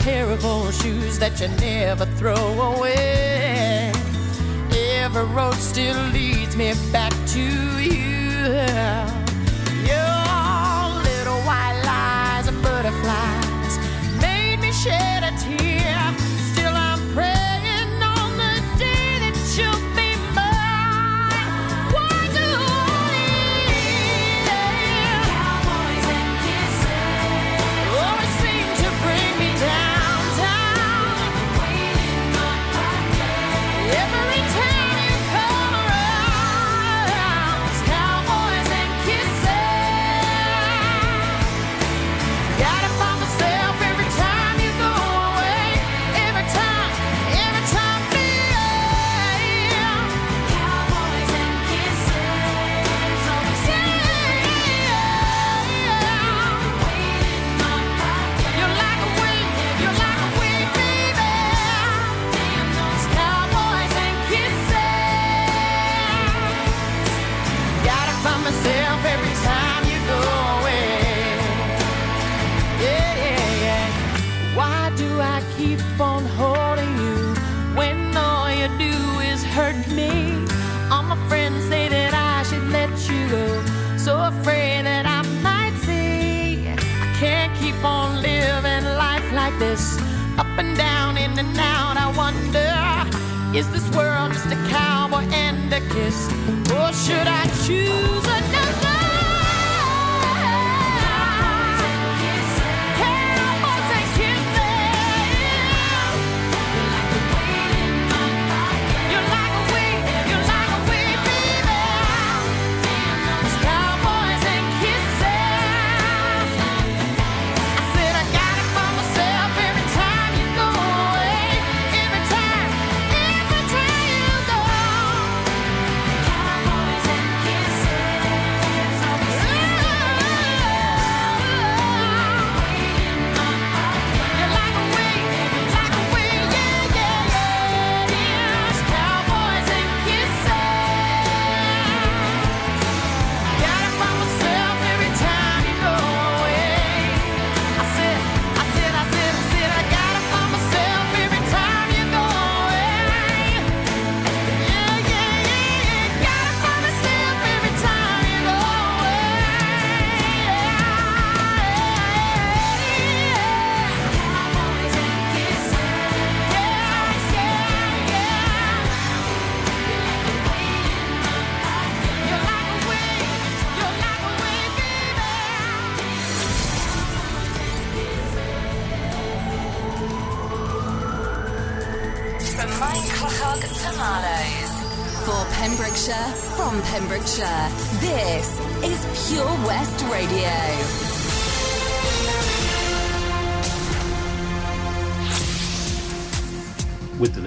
pair of old shoes that you never throw away. Every road still leads me back to you. Your little white lies and butterflies made me share.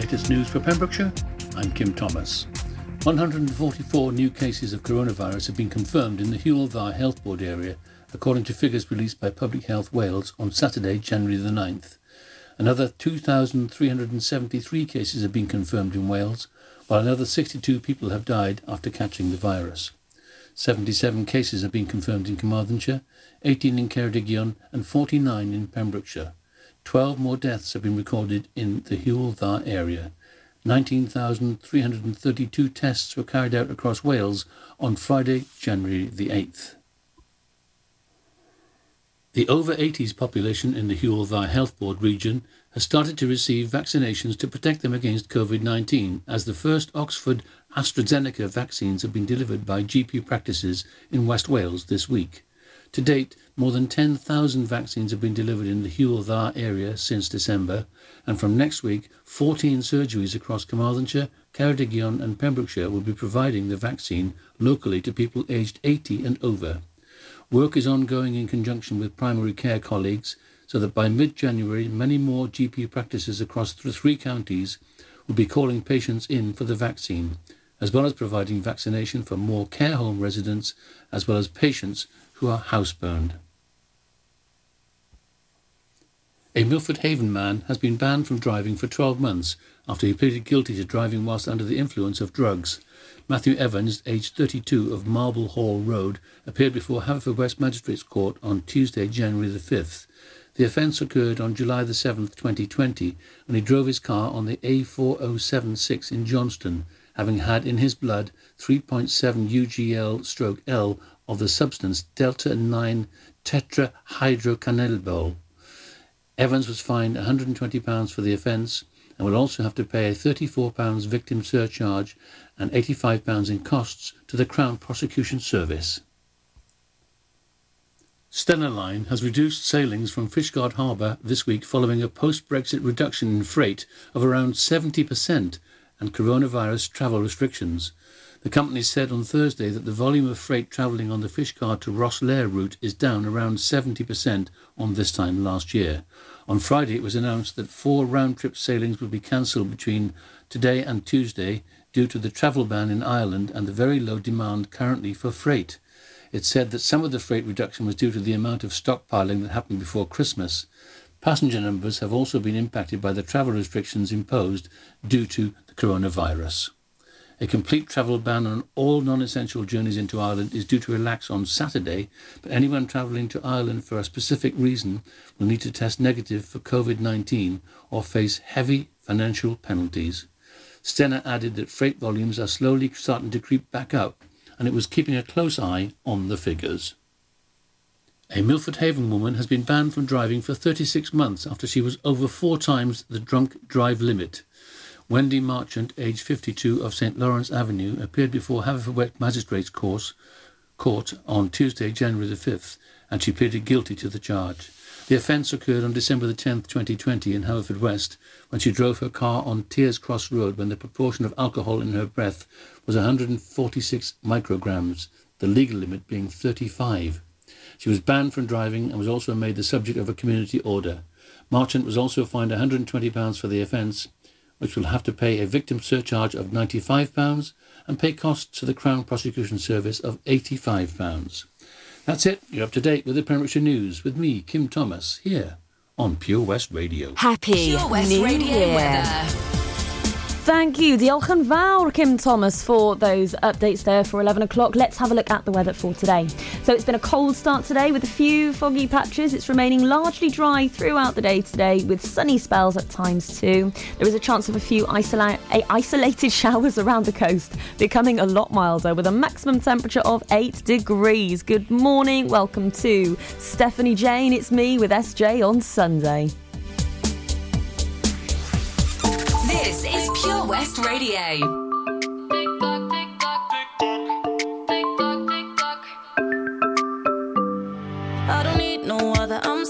latest news for Pembrokeshire, I'm Kim Thomas. 144 new cases of coronavirus have been confirmed in the Hywel Dda Health Board area, according to figures released by Public Health Wales on Saturday, January the 9th. Another 2,373 cases have been confirmed in Wales, while another 62 people have died after catching the virus. 77 cases have been confirmed in Carmarthenshire, 18 in Ceredigion and 49 in Pembrokeshire. 12 more deaths have been recorded in the Hywel Dda area. 19,332 tests were carried out across Wales on Friday, January the 8th. The over 80s population in the Hywel Dda Health Board region has started to receive vaccinations to protect them against COVID-19 as the first Oxford AstraZeneca vaccines have been delivered by GP practices in West Wales this week. To date, more than 10,000 vaccines have been delivered in the Hywel Dda area since December, and from next week, 14 surgeries across Carmarthenshire, Ceredigion, and Pembrokeshire will be providing the vaccine locally to people aged 80 and over. Work is ongoing in conjunction with primary care colleagues so that by mid-January many more GP practices across the three counties will be calling patients in for the vaccine, as well as providing vaccination for more care home residents as well as patients who are housebound. A Milford Haven man has been banned from driving for 12 months after he pleaded guilty to driving whilst under the influence of drugs. Matthew Evans, aged 32 of Marble Hall Road, appeared before Haverfordwest Magistrates Court on Tuesday, January the 5th. The offence occurred on July the 7th, 2020, when he drove his car on the A4076 in Johnston, having had in his blood 3.7 UGL stroke L of the substance delta 9 tetrahydrocannabinol. Evans was fined £120 for the offence and will also have to pay a £34 victim surcharge and £85 in costs to the Crown Prosecution Service. Stena Line has reduced sailings from Fishguard Harbour this week following a post-Brexit reduction in freight of around 70% and coronavirus travel restrictions. The company said on Thursday that the volume of freight travelling on the Fishguard to Rosslare route is down around 70% on this time last year. On Friday, it was announced that four round-trip sailings would be cancelled between today and Tuesday due to the travel ban in Ireland and the very low demand currently for freight. It said that some of the freight reduction was due to the amount of stockpiling that happened before Christmas. Passenger numbers have also been impacted by the travel restrictions imposed due to the coronavirus. A complete travel ban on all non-essential journeys into Ireland is due to relax on Saturday, but anyone travelling to Ireland for a specific reason will need to test negative for COVID-19 or face heavy financial penalties. Stena added that freight volumes are slowly starting to creep back up and it was keeping a close eye on the figures. A Milford Haven woman has been banned from driving for 36 months after she was over four times the drunk drive limit. Wendy Marchant, aged 52 of St Lawrence Avenue, appeared before Haverfordwest Magistrates Court, Court on Tuesday, January the 5th, and she pleaded guilty to the charge. The offence occurred on December the 10th, 2020 in Haverfordwest when she drove her car on Tiers Cross Road when the proportion of alcohol in her breath was 146 micrograms, the legal limit being 35. She was banned from driving and was also made the subject of a community order. Marchant was also fined £120 for the offence, which will have to pay a victim surcharge of £95 and pay costs to the Crown Prosecution Service of £85. That's it. You're up to date with the Pembrokeshire News with me, Kim Thomas, here on Pure West Radio. Happy Pure West New Radio Year. weather. Thank you. Diolch yn fawr, Kim Thomas, for those updates there for 11 o'clock. Let's have a look at the weather for today. So it's been a cold start today with a few foggy patches. It's remaining largely dry throughout the day today with sunny spells at times too. There is a chance of a few isola- eh, isolated showers around the coast, becoming a lot milder with a maximum temperature of 8 degrees. Good morning. Welcome to Stephanie Jane. It's me with SJ on Sunday. This is Pure West Radio. I don't need no other, I'm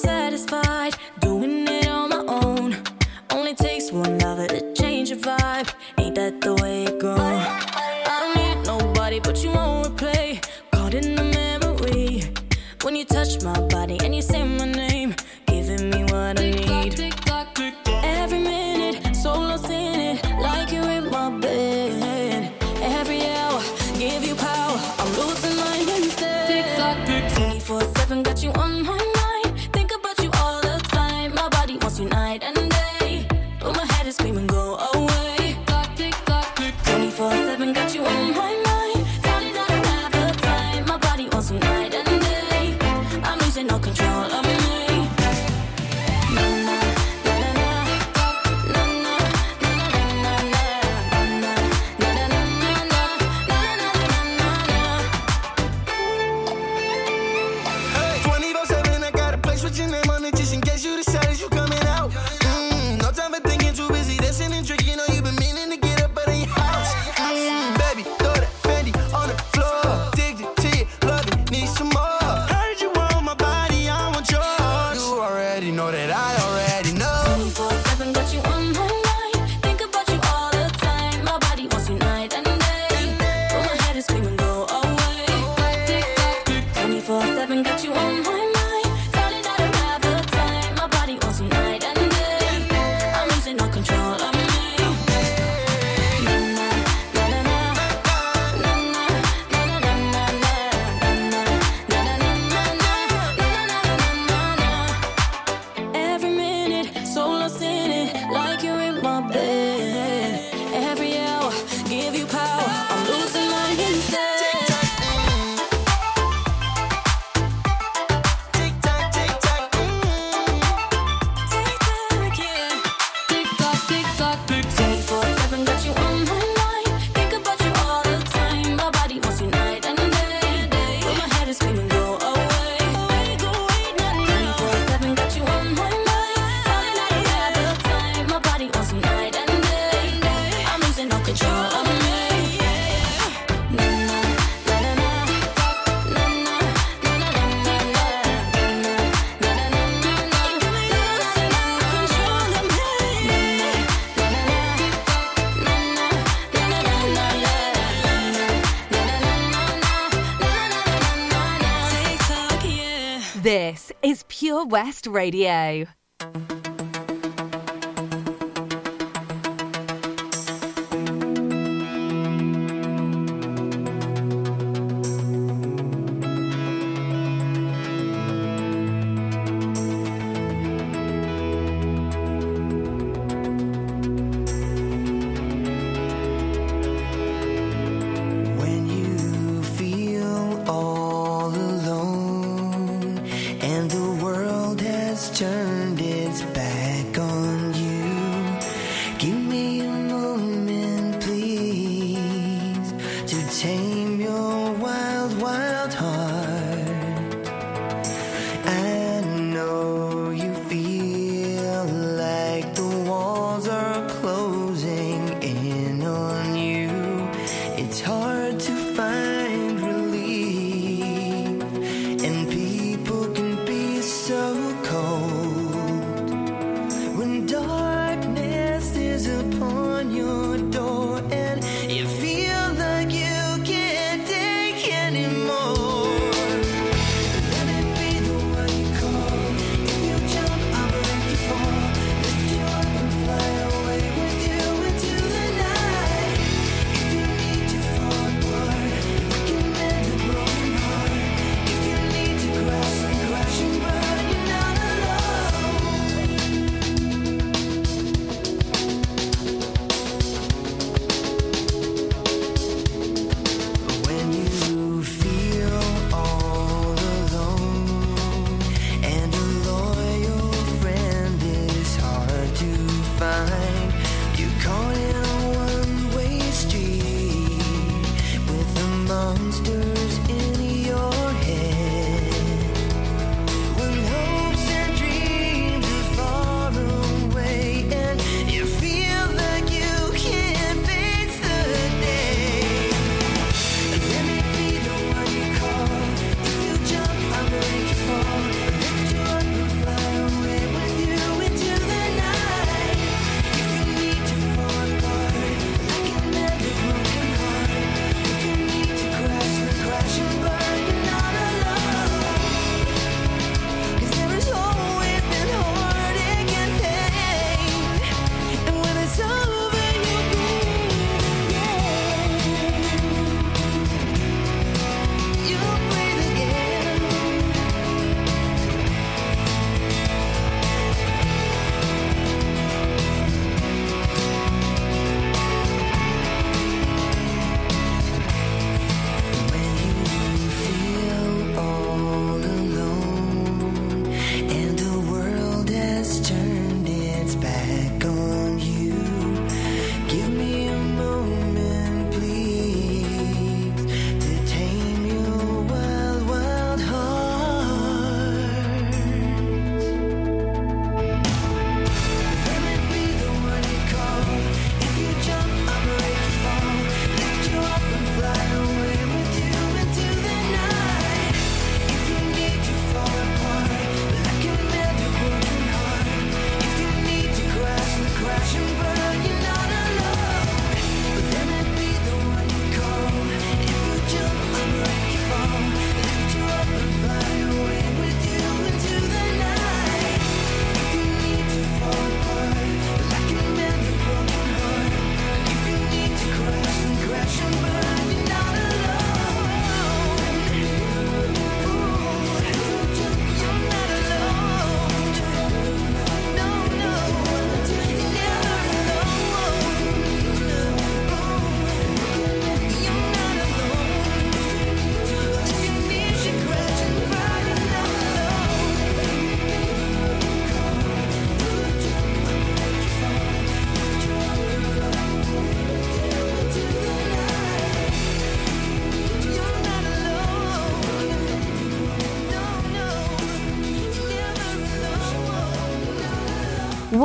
West Radio.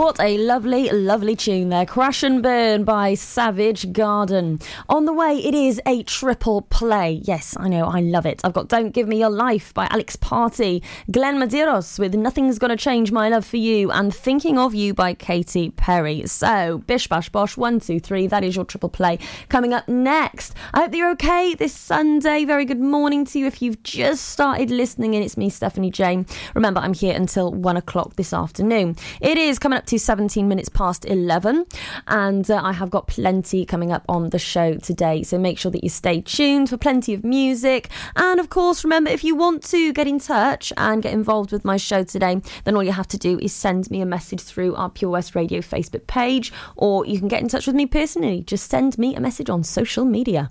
What a lovely, lovely tune there. Crash and Burn by Savage Garden. On the way, it is a triple play. Yes, I know, I love it. I've got Don't Give Me Your Life by Alex Party, Glenn Medeiros with Nothing's Gonna Change My Love for You, and Thinking of You by Katy Perry. So, bish bash bosh, one, two, three. That is your triple play. Coming up next. I hope that you're okay this Sunday. Very good morning to you. If you've just started listening in, it's me, Stephanie Jane. Remember, I'm here until one o'clock this afternoon. It is coming up to 17 minutes past 11, and uh, I have got plenty coming up on the show today. So make sure that you stay tuned for plenty of music. And of course, remember if you want to get in touch and get involved with my show today, then all you have to do is send me a message through our Pure West Radio Facebook page, or you can get in touch with me personally. Just send me a message on social media.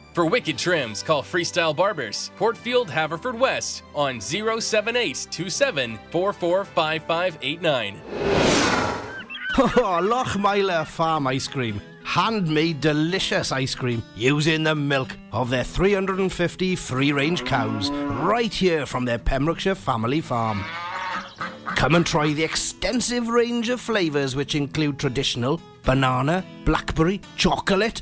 For wicked trims, call Freestyle Barbers, Portfield, Haverfordwest, on 07827 445589. Oh, Farm Ice Cream. Handmade delicious ice cream using the milk of their 350 free range cows right here from their Pembrokeshire family farm. Come and try the extensive range of flavours which include traditional banana, blackberry, chocolate,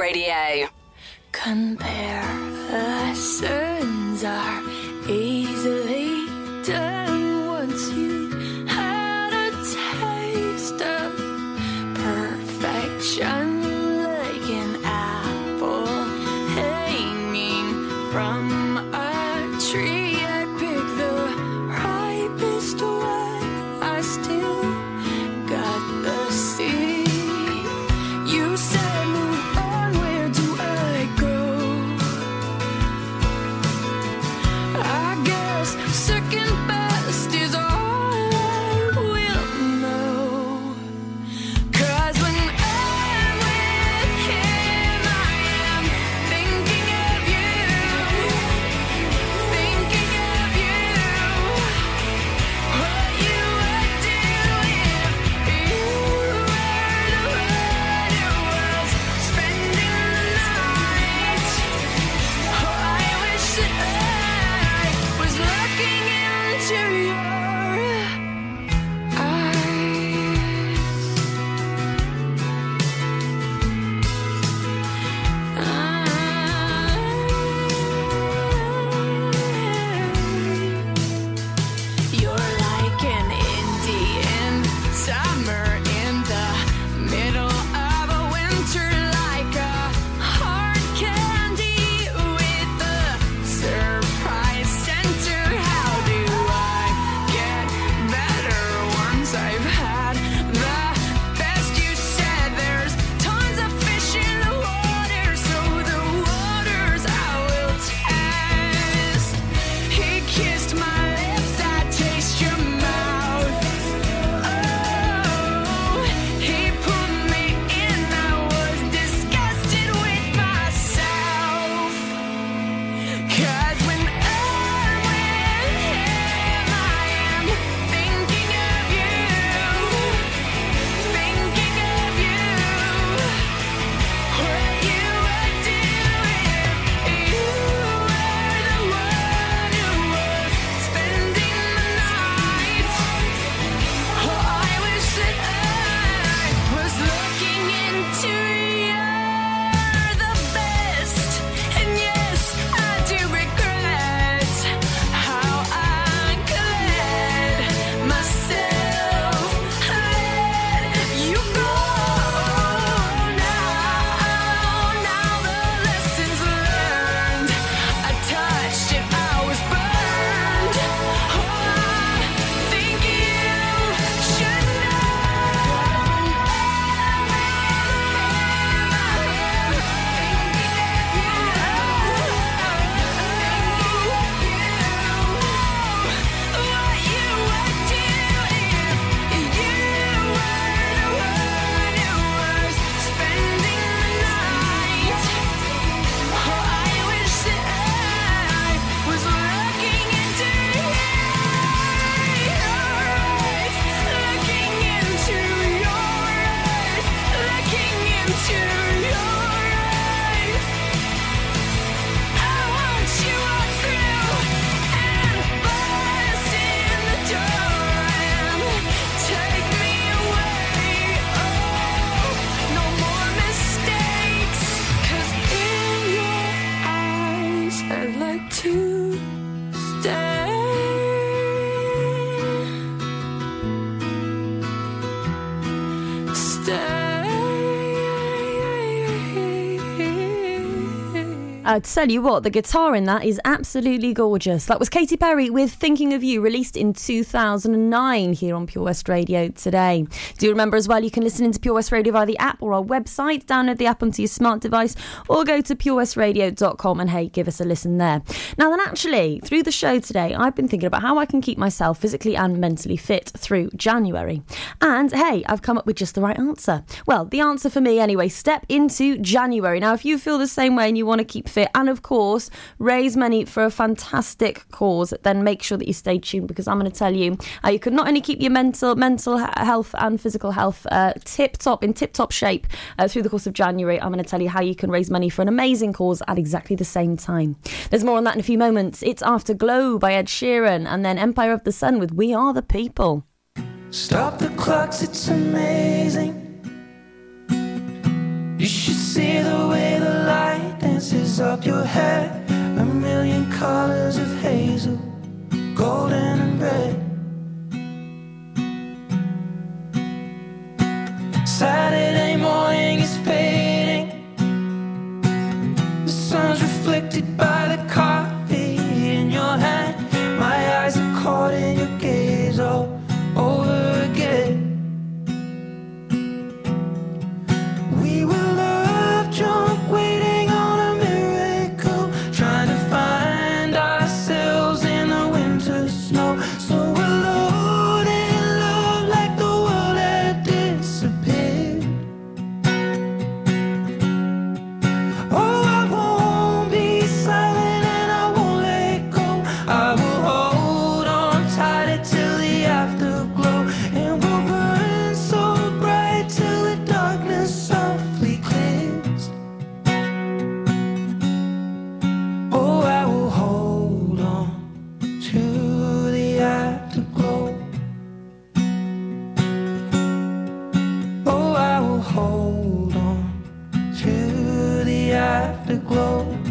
Radio. Uh, I tell you what, the guitar in that is absolutely gorgeous. That was Katy Perry with Thinking of You, released in 2009 here on Pure West Radio today. Do remember as well, you can listen into Pure West Radio via the app or our website. Download the app onto your smart device or go to purewestradio.com and hey, give us a listen there. Now, then, actually, through the show today, I've been thinking about how I can keep myself physically and mentally fit through January. And hey, I've come up with just the right answer. Well, the answer for me anyway, step into January. Now, if you feel the same way and you want to keep fit and, of course, raise money for a fantastic cause, then make sure that you stay tuned because I'm going to tell you uh, you can not only keep your mental mental health and physical health uh, tip top in tip top shape uh, through the course of January. I'm going to tell you how you can raise money for an amazing cause at exactly the same time. There's more on that in a few moments. It's Afterglow by Ed Sheeran and then Empire of the Sun with We Are the People. Stop the clocks, it's amazing. You should see the way the light dances up your head, A million colors of hazel, golden and red. Saturday morning is fading. The sun's reflected by the coffee in your hand. My eyes are caught in your afterglow.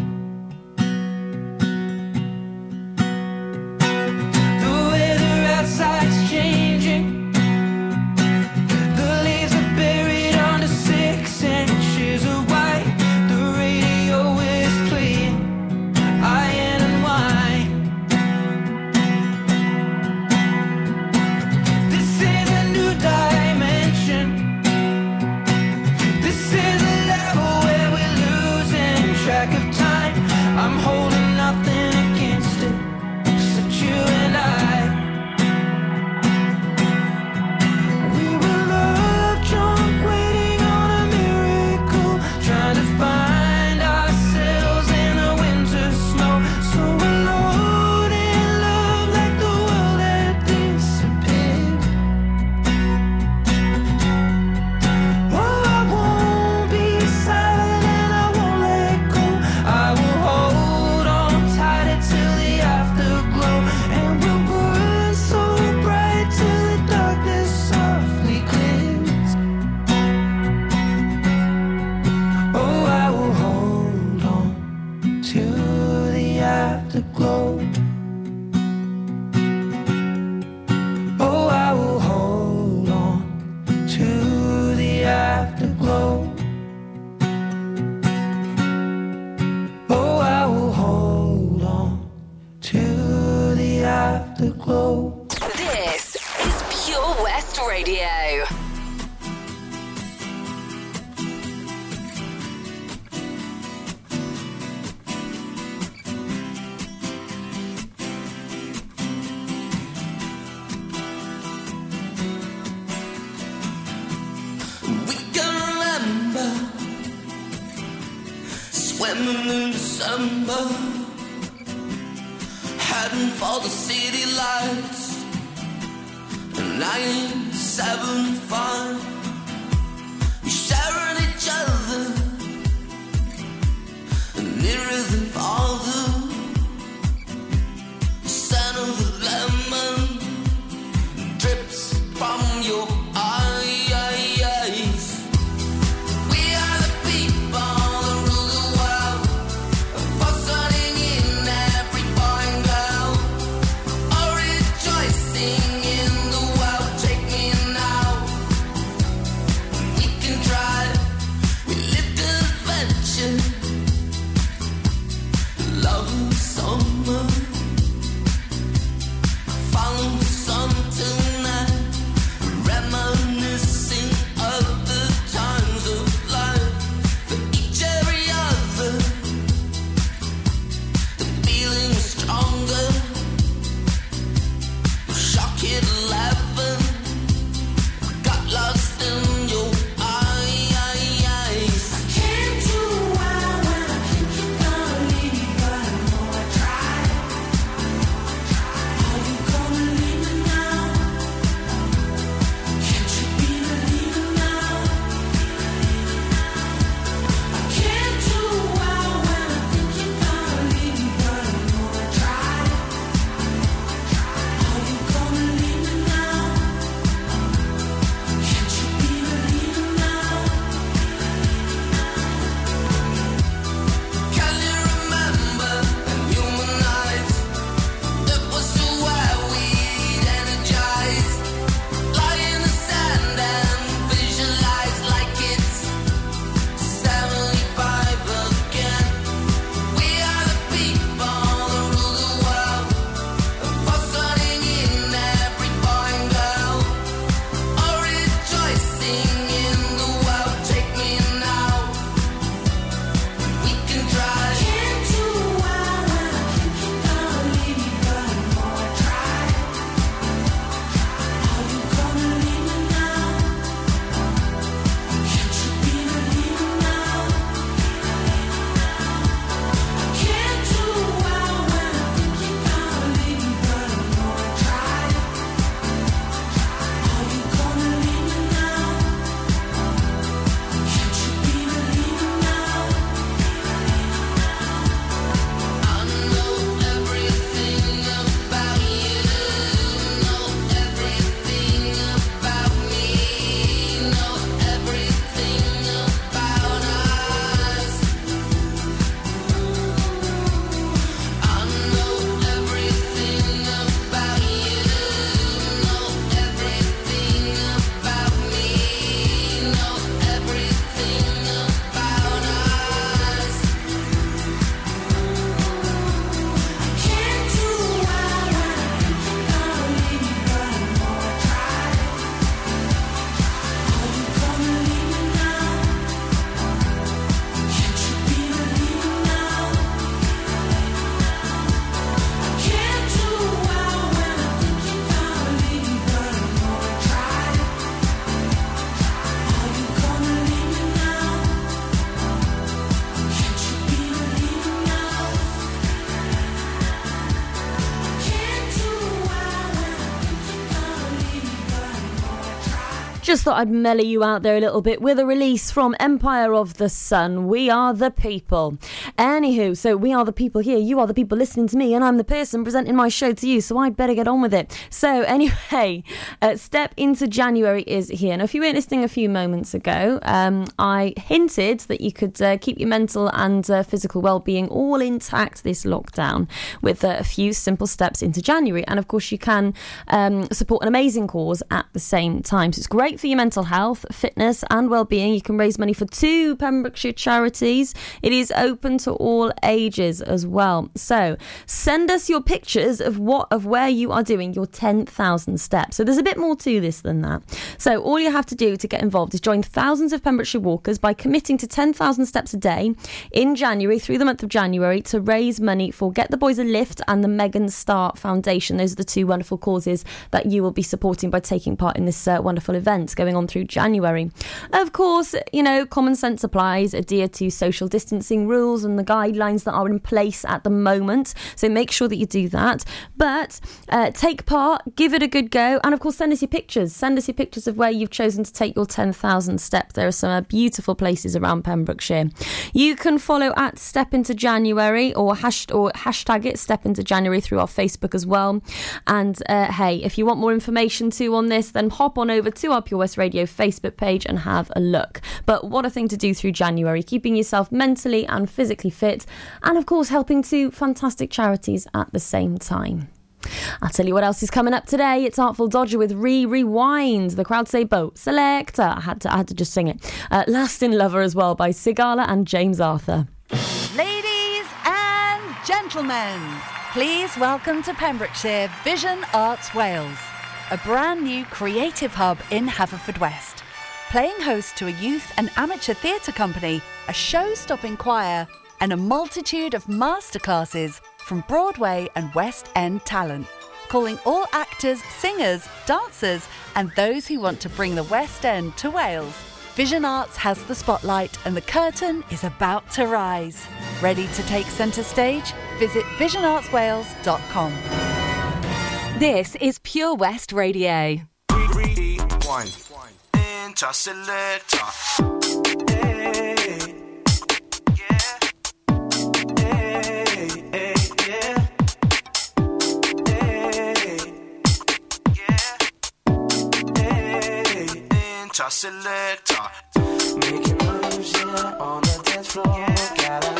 Swimming in December, heading for the city lights. Nine seven five, we sharing each other nearer than farther. Scent Just thought I'd mellow you out there a little bit with a release from Empire of the Sun. We are the people. Anywho, so we are the people here. You are the people listening to me, and I'm the person presenting my show to you. So I'd better get on with it. So anyway, uh, step into January is here. Now, if you weren't listening a few moments ago, um, I hinted that you could uh, keep your mental and uh, physical well-being all intact this lockdown with uh, a few simple steps into January. And of course, you can um, support an amazing cause at the same time. So it's great for your mental health, fitness, and well-being. You can raise money for two Pembrokeshire charities. It is open to all ages as well. So send us your pictures of what of where you are doing your 10,000 steps. So there's a bit more to this than that. So all you have to do to get involved is join thousands of Pembrokeshire walkers by committing to 10,000 steps a day in January through the month of January to raise money for Get the Boys a Lift and the Megan Star Foundation. Those are the two wonderful causes that you will be supporting by taking part in this uh, wonderful event going on through January. Of course, you know, common sense applies, adhere to social distancing rules and the guidelines that are in place at the moment. So make sure that you do that. But uh, take part, give it a good go, and of course, send us your pictures. Send us your pictures of where you've chosen to take your 10,000 steps. There are some uh, beautiful places around Pembrokeshire. You can follow at Step Into January or, hash- or hashtag it Step Into January through our Facebook as well. And uh, hey, if you want more information too on this, then hop on over to our Pure West Radio Facebook page and have a look. But what a thing to do through January, keeping yourself mentally and physically fit, and of course, helping two fantastic charities at the same time. I'll tell you what else is coming up today. It's Artful Dodger with Re Rewind. The crowd say boat. Selector. I had to, I had to just sing it. Uh, Lasting Lover as well by Sigala and James Arthur. Ladies and gentlemen, please welcome to Pembrokeshire Vision Arts Wales, a brand new creative hub in Haverfordwest. Playing host to a youth and amateur theatre company, a show stopping choir, and a multitude of masterclasses from Broadway and West End talent. Calling all actors, singers, dancers, and those who want to bring the West End to Wales. Vision Arts has the spotlight and the curtain is about to rise. Ready to take centre stage? Visit visionartswales.com. This is Pure West Radio. Selector. Making moves, yeah, on the dance floor. Gotta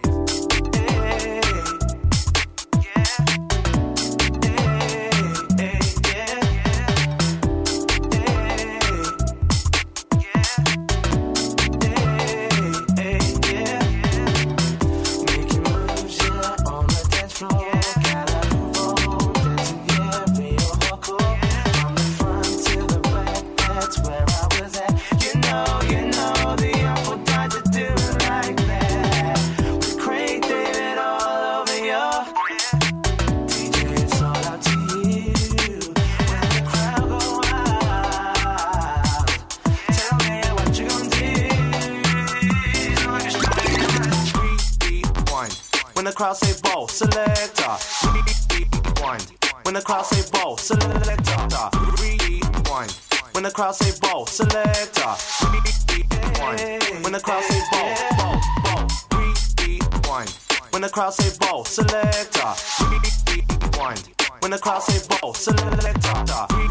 Ball, selector. Rewind. When the crowd say ball, selector. Rewind. When the crowd say ball, selector. Rewind. When the crowd say ball, ball, ball. Rewind. When the crowd say ball, selector. Rewind. When the crowd say ball, selector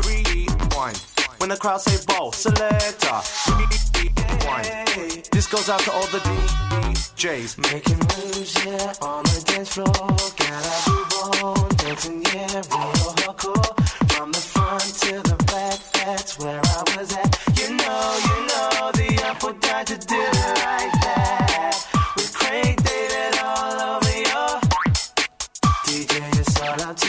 when the crowd say ball selector. This goes out to all the DJs making moves yeah on the dance floor. Gotta be bold, dancing yeah real hardcore from the front to the back. That's where I was at. You know, you know the apple died to do it like that. With Craig David all over your DJ, it's all out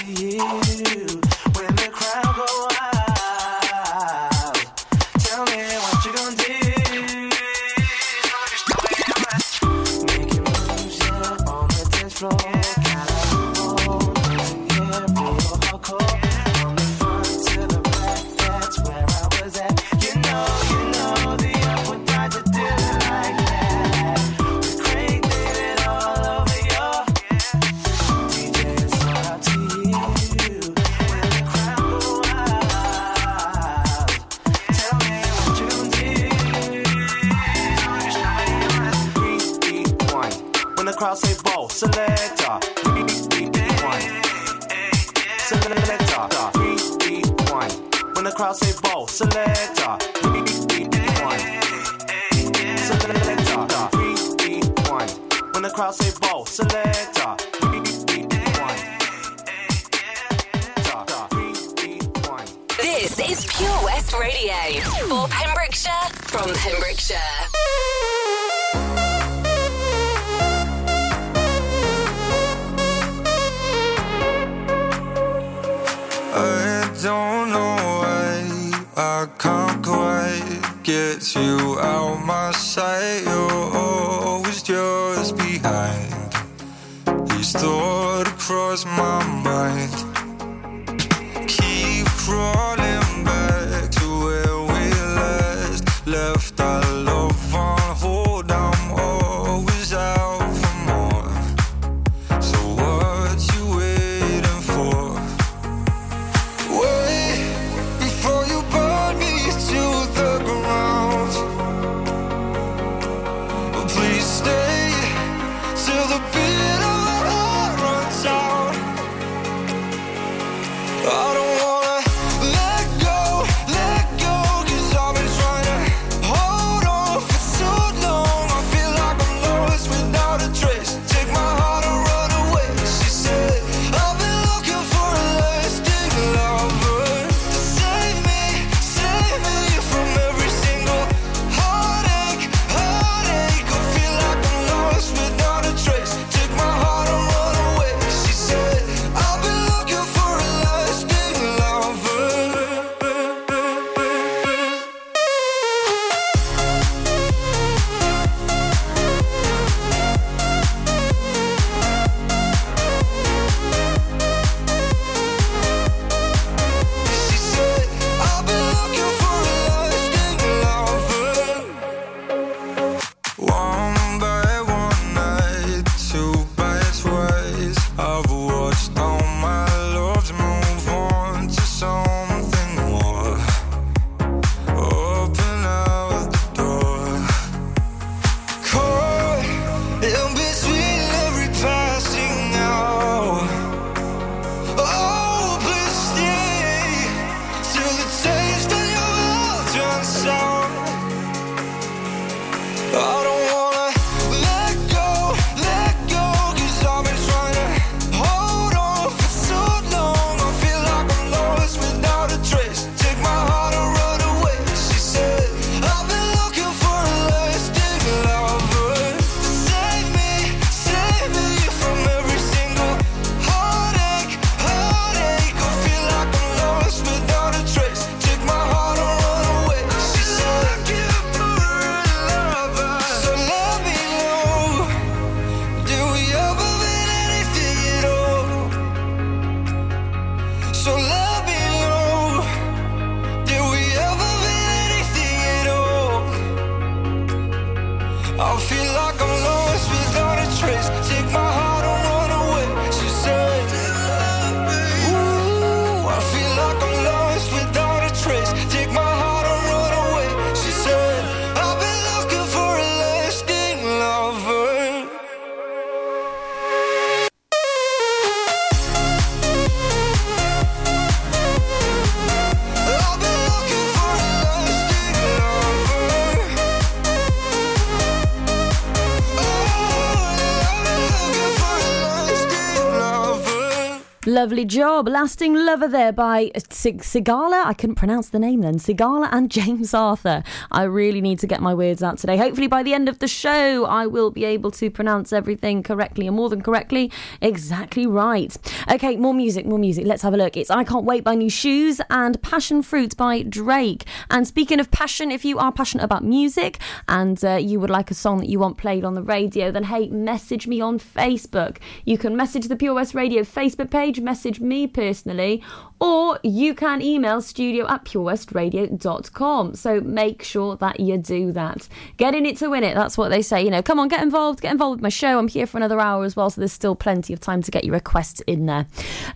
the Lovely job. Lasting Lover there by Sig- Sigala. I couldn't pronounce the name then. Sigala and James Arthur. I really need to get my words out today. Hopefully, by the end of the show, I will be able to pronounce everything correctly and more than correctly. Exactly right. Okay, more music, more music. Let's have a look. It's I Can't Wait by Nu Shooz and Passion Fruit by Drake. And speaking of passion, if you are passionate about music and uh, you would like a song that you want played on the radio, then hey, message me on Facebook. You can message the Pure West Radio Facebook page, message me personally, or you can email studio at purewestradio.com. So make sure that you do that. Get in it to win it. That's what they say. You know, come on, get involved, get involved with my show. I'm here for another hour as well, so there's still plenty of time to get your requests in there.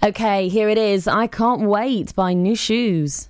Okay, here it is. I Can't Wait by Nu Shooz.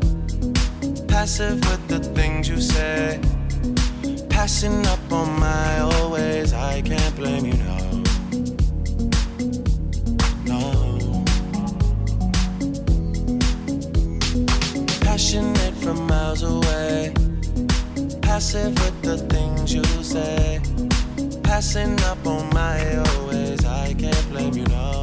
passive with the things you say. Passing up on my always, I can't blame you, no. No. Passionate from miles away, passive with the things you say. Passing up on my always, I can't blame you, no.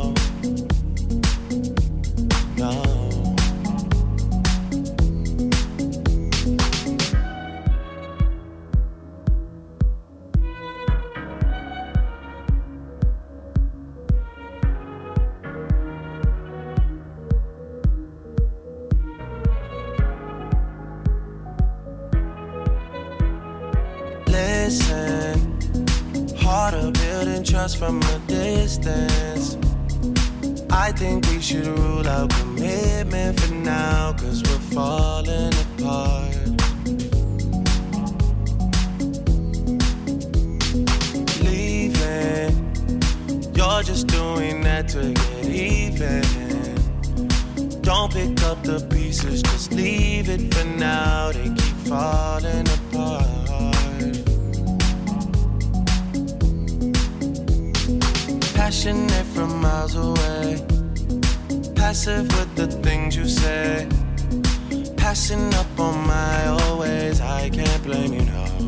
Even. Don't pick up the pieces, just leave it for now. They keep falling apart. Passionate from miles away, passive with the things you say. Passing up on my always, I can't blame you, no.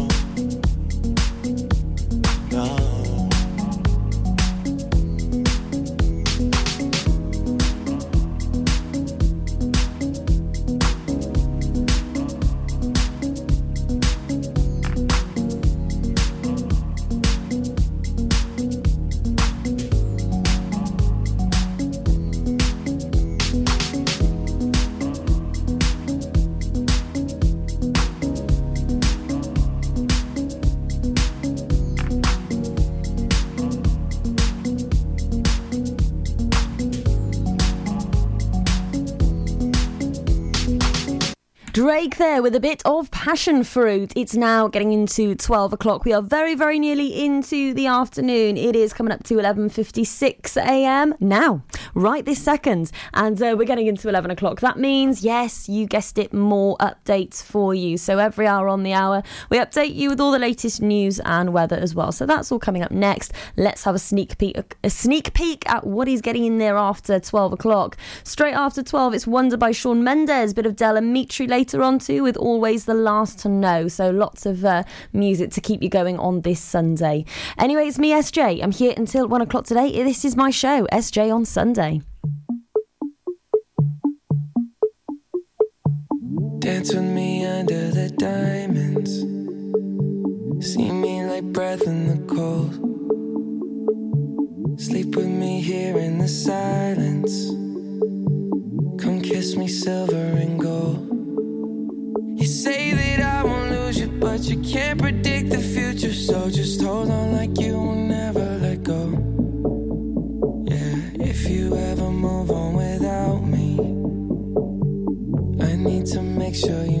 There with a bit of passion fruit. It's now getting into 12 o'clock. We are very, very nearly into the afternoon. It is coming up to 11.56 a.m. now, right this second. And uh, we're getting into 11 o'clock. That means, yes, you guessed it, more updates for you. So every hour on the hour, we update you with all the latest news and weather as well. So that's all coming up next. Let's have a sneak peek, a sneak peek at what is getting in there after 12 o'clock. Straight after 12, it's Wonder by Shawn Mendes, bit of Del Amitri later on too, with Always the Last to Know. So lots of uh, music to keep you going on this Sunday. Anyway, it's me, SJ. I'm here until one o'clock today. This is my show, SJ on Sunday. Dance with me under the diamonds. See me like breath in the cold. Sleep with me here in the silence. Come kiss me silver and gold. Say that I won't lose you, but you can't predict the future. So just hold on like you will never let go. Yeah, if you ever move on without me, I need to make sure you